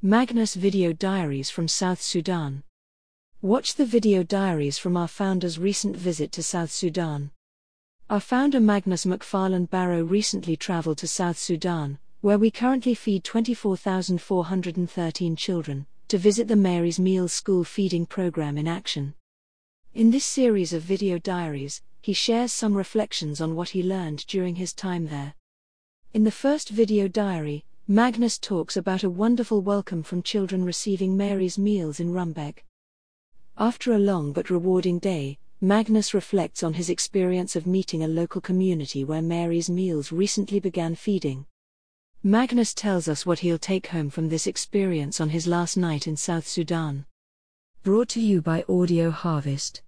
Magnus Video Diaries from South Sudan. Watch the video diaries from our founder's recent visit to South Sudan. Our founder Magnus MacFarlane-Barrow recently traveled to South Sudan, where we currently feed 24,413 children, to visit the Mary's Meals school feeding program in action. In this series of video diaries, he shares some reflections on what he learned during his time there. In the first video diary, Magnus talks about a wonderful welcome from children receiving Mary's meals in Rumbek. After a long but rewarding day, Magnus reflects on his experience of meeting a local community where Mary's meals recently began feeding. Magnus tells us what he'll take home from this experience on his last night in South Sudan. Brought to you by Audio Harvest.